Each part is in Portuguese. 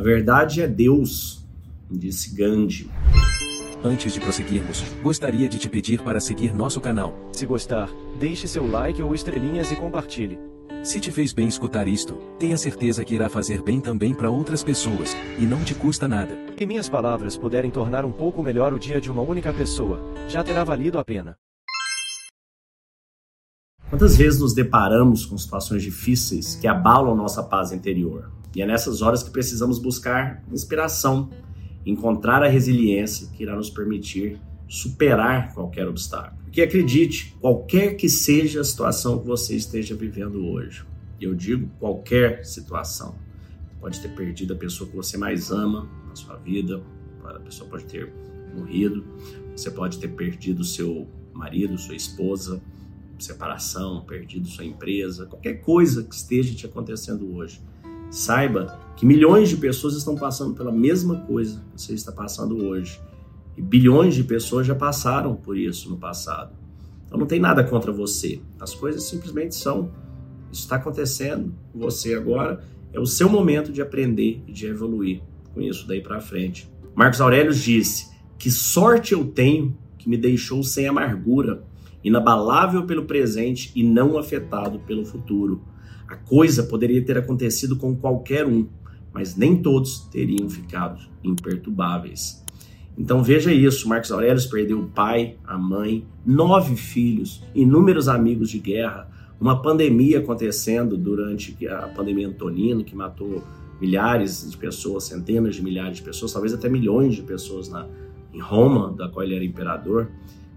A verdade é Deus, disse Gandhi. Antes de prosseguirmos, gostaria de te pedir para seguir nosso canal. Se gostar, deixe seu like ou estrelinhas e compartilhe. Se te fez bem escutar isto, tenha certeza que irá fazer bem também para outras pessoas, e não te custa nada. Se minhas palavras puderem tornar um pouco melhor o dia de uma única pessoa, já terá valido a pena. Quantas vezes nos deparamos com situações difíceis que abalam nossa paz interior? E é nessas horas que precisamos buscar inspiração encontrar a resiliência que irá nos permitir superar qualquer obstáculo. Porque acredite, qualquer que seja a situação que você esteja vivendo hoje, eu digo qualquer situação, pode ter perdido a pessoa que você mais ama na sua vida, a pessoa pode ter morrido, você pode ter perdido seu marido, sua esposa, separação, perdido sua empresa, qualquer coisa que esteja te acontecendo hoje. Saiba que milhões de pessoas estão passando pela mesma coisa que você está passando hoje. E bilhões de pessoas já passaram por isso no passado. Então não tem nada contra você. As coisas simplesmente são. Isso está acontecendo com você agora. É o seu momento de aprender e de evoluir com isso daí para frente. Marcos Aurélio disse: Que sorte eu tenho que me deixou sem amargura, inabalável pelo presente e não afetado pelo futuro. A coisa poderia ter acontecido com qualquer um, mas nem todos teriam ficado imperturbáveis. Então veja isso: Marcos Aurélio perdeu o pai, a mãe, nove filhos, inúmeros amigos de guerra, uma pandemia acontecendo durante a pandemia Antonino, que matou milhares de pessoas, centenas de milhares de pessoas, talvez até milhões de pessoas na, em Roma, da qual ele era imperador.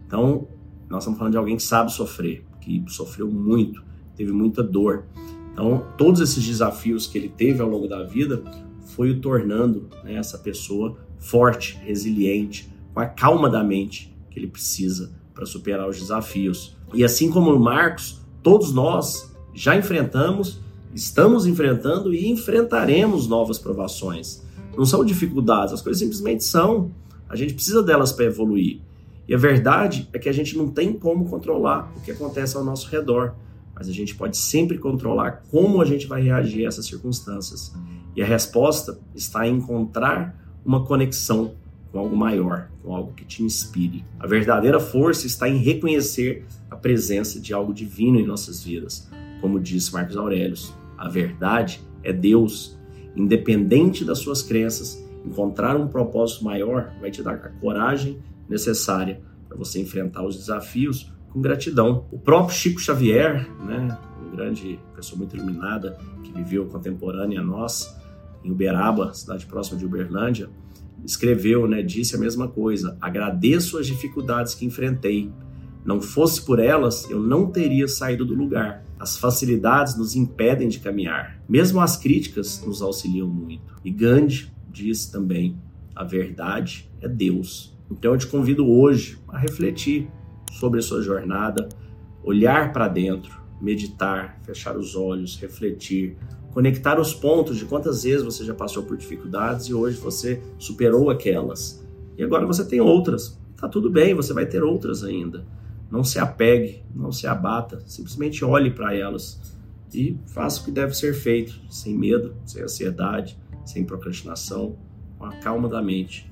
Então, nós estamos falando de alguém que sabe sofrer, que sofreu muito, teve muita dor. Então, todos esses desafios que ele teve ao longo da vida foi o tornando né, essa pessoa forte, resiliente, com a calma da mente que ele precisa para superar os desafios. E assim como o Marcos, todos nós já enfrentamos, estamos enfrentando e enfrentaremos novas provações. Não são dificuldades, as coisas simplesmente são. A gente precisa delas para evoluir. E a verdade é que a gente não tem como controlar o que acontece ao nosso redor mas a gente pode sempre controlar como a gente vai reagir a essas circunstâncias. E a resposta está em encontrar uma conexão com algo maior, com algo que te inspire. A verdadeira força está em reconhecer a presença de algo divino em nossas vidas. Como disse Marcos Aurélio, a verdade é Deus. Independente das suas crenças, encontrar um propósito maior vai te dar a coragem necessária para você enfrentar os desafios com gratidão. O próprio Chico Xavier, né, um grande pessoa muito iluminada que viveu contemporânea a nós, em Uberaba, cidade próxima de Uberlândia, escreveu, né, disse a mesma coisa: agradeço as dificuldades que enfrentei. Não fosse por elas, eu não teria saído do lugar. As facilidades nos impedem de caminhar. Mesmo as críticas nos auxiliam muito. E Gandhi diz também: a verdade é Deus. Então eu te convido hoje a refletir sobre a sua jornada, olhar para dentro, meditar, fechar os olhos, refletir, conectar os pontos de quantas vezes você já passou por dificuldades e hoje você superou aquelas. E agora você tem outras. Tá tudo bem, você vai ter outras ainda. Não se apegue, não se abata, simplesmente olhe para elas e faça o que deve ser feito, sem medo, sem ansiedade, sem procrastinação, com a calma da mente,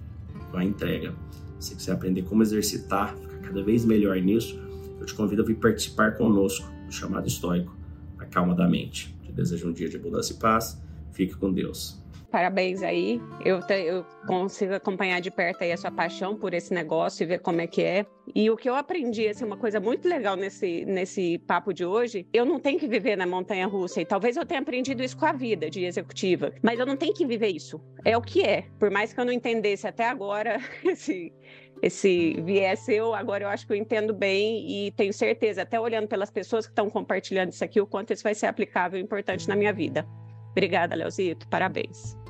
com a entrega. Se quiser aprender como exercitar, cada vez melhor nisso, eu te convido a vir participar conosco do chamado estoico, a calma da mente. Te desejo um dia de abundância e paz. Fique com Deus. Parabéns aí. Eu, te, eu consigo acompanhar de perto aí a sua paixão por esse negócio e ver como é que é. E o que eu aprendi, assim, uma coisa muito legal nesse, nesse papo de hoje, eu não tenho que viver na montanha russa. E talvez eu tenha aprendido isso com a vida de executiva. Mas eu não tenho que viver isso. É o que é. Por mais que eu não entendesse até agora esse, esse viés seu, agora eu acho que eu entendo bem e tenho certeza, até olhando pelas pessoas que estão compartilhando isso aqui, o quanto isso vai ser aplicável e importante na minha vida. Obrigada, Leozito. Parabéns.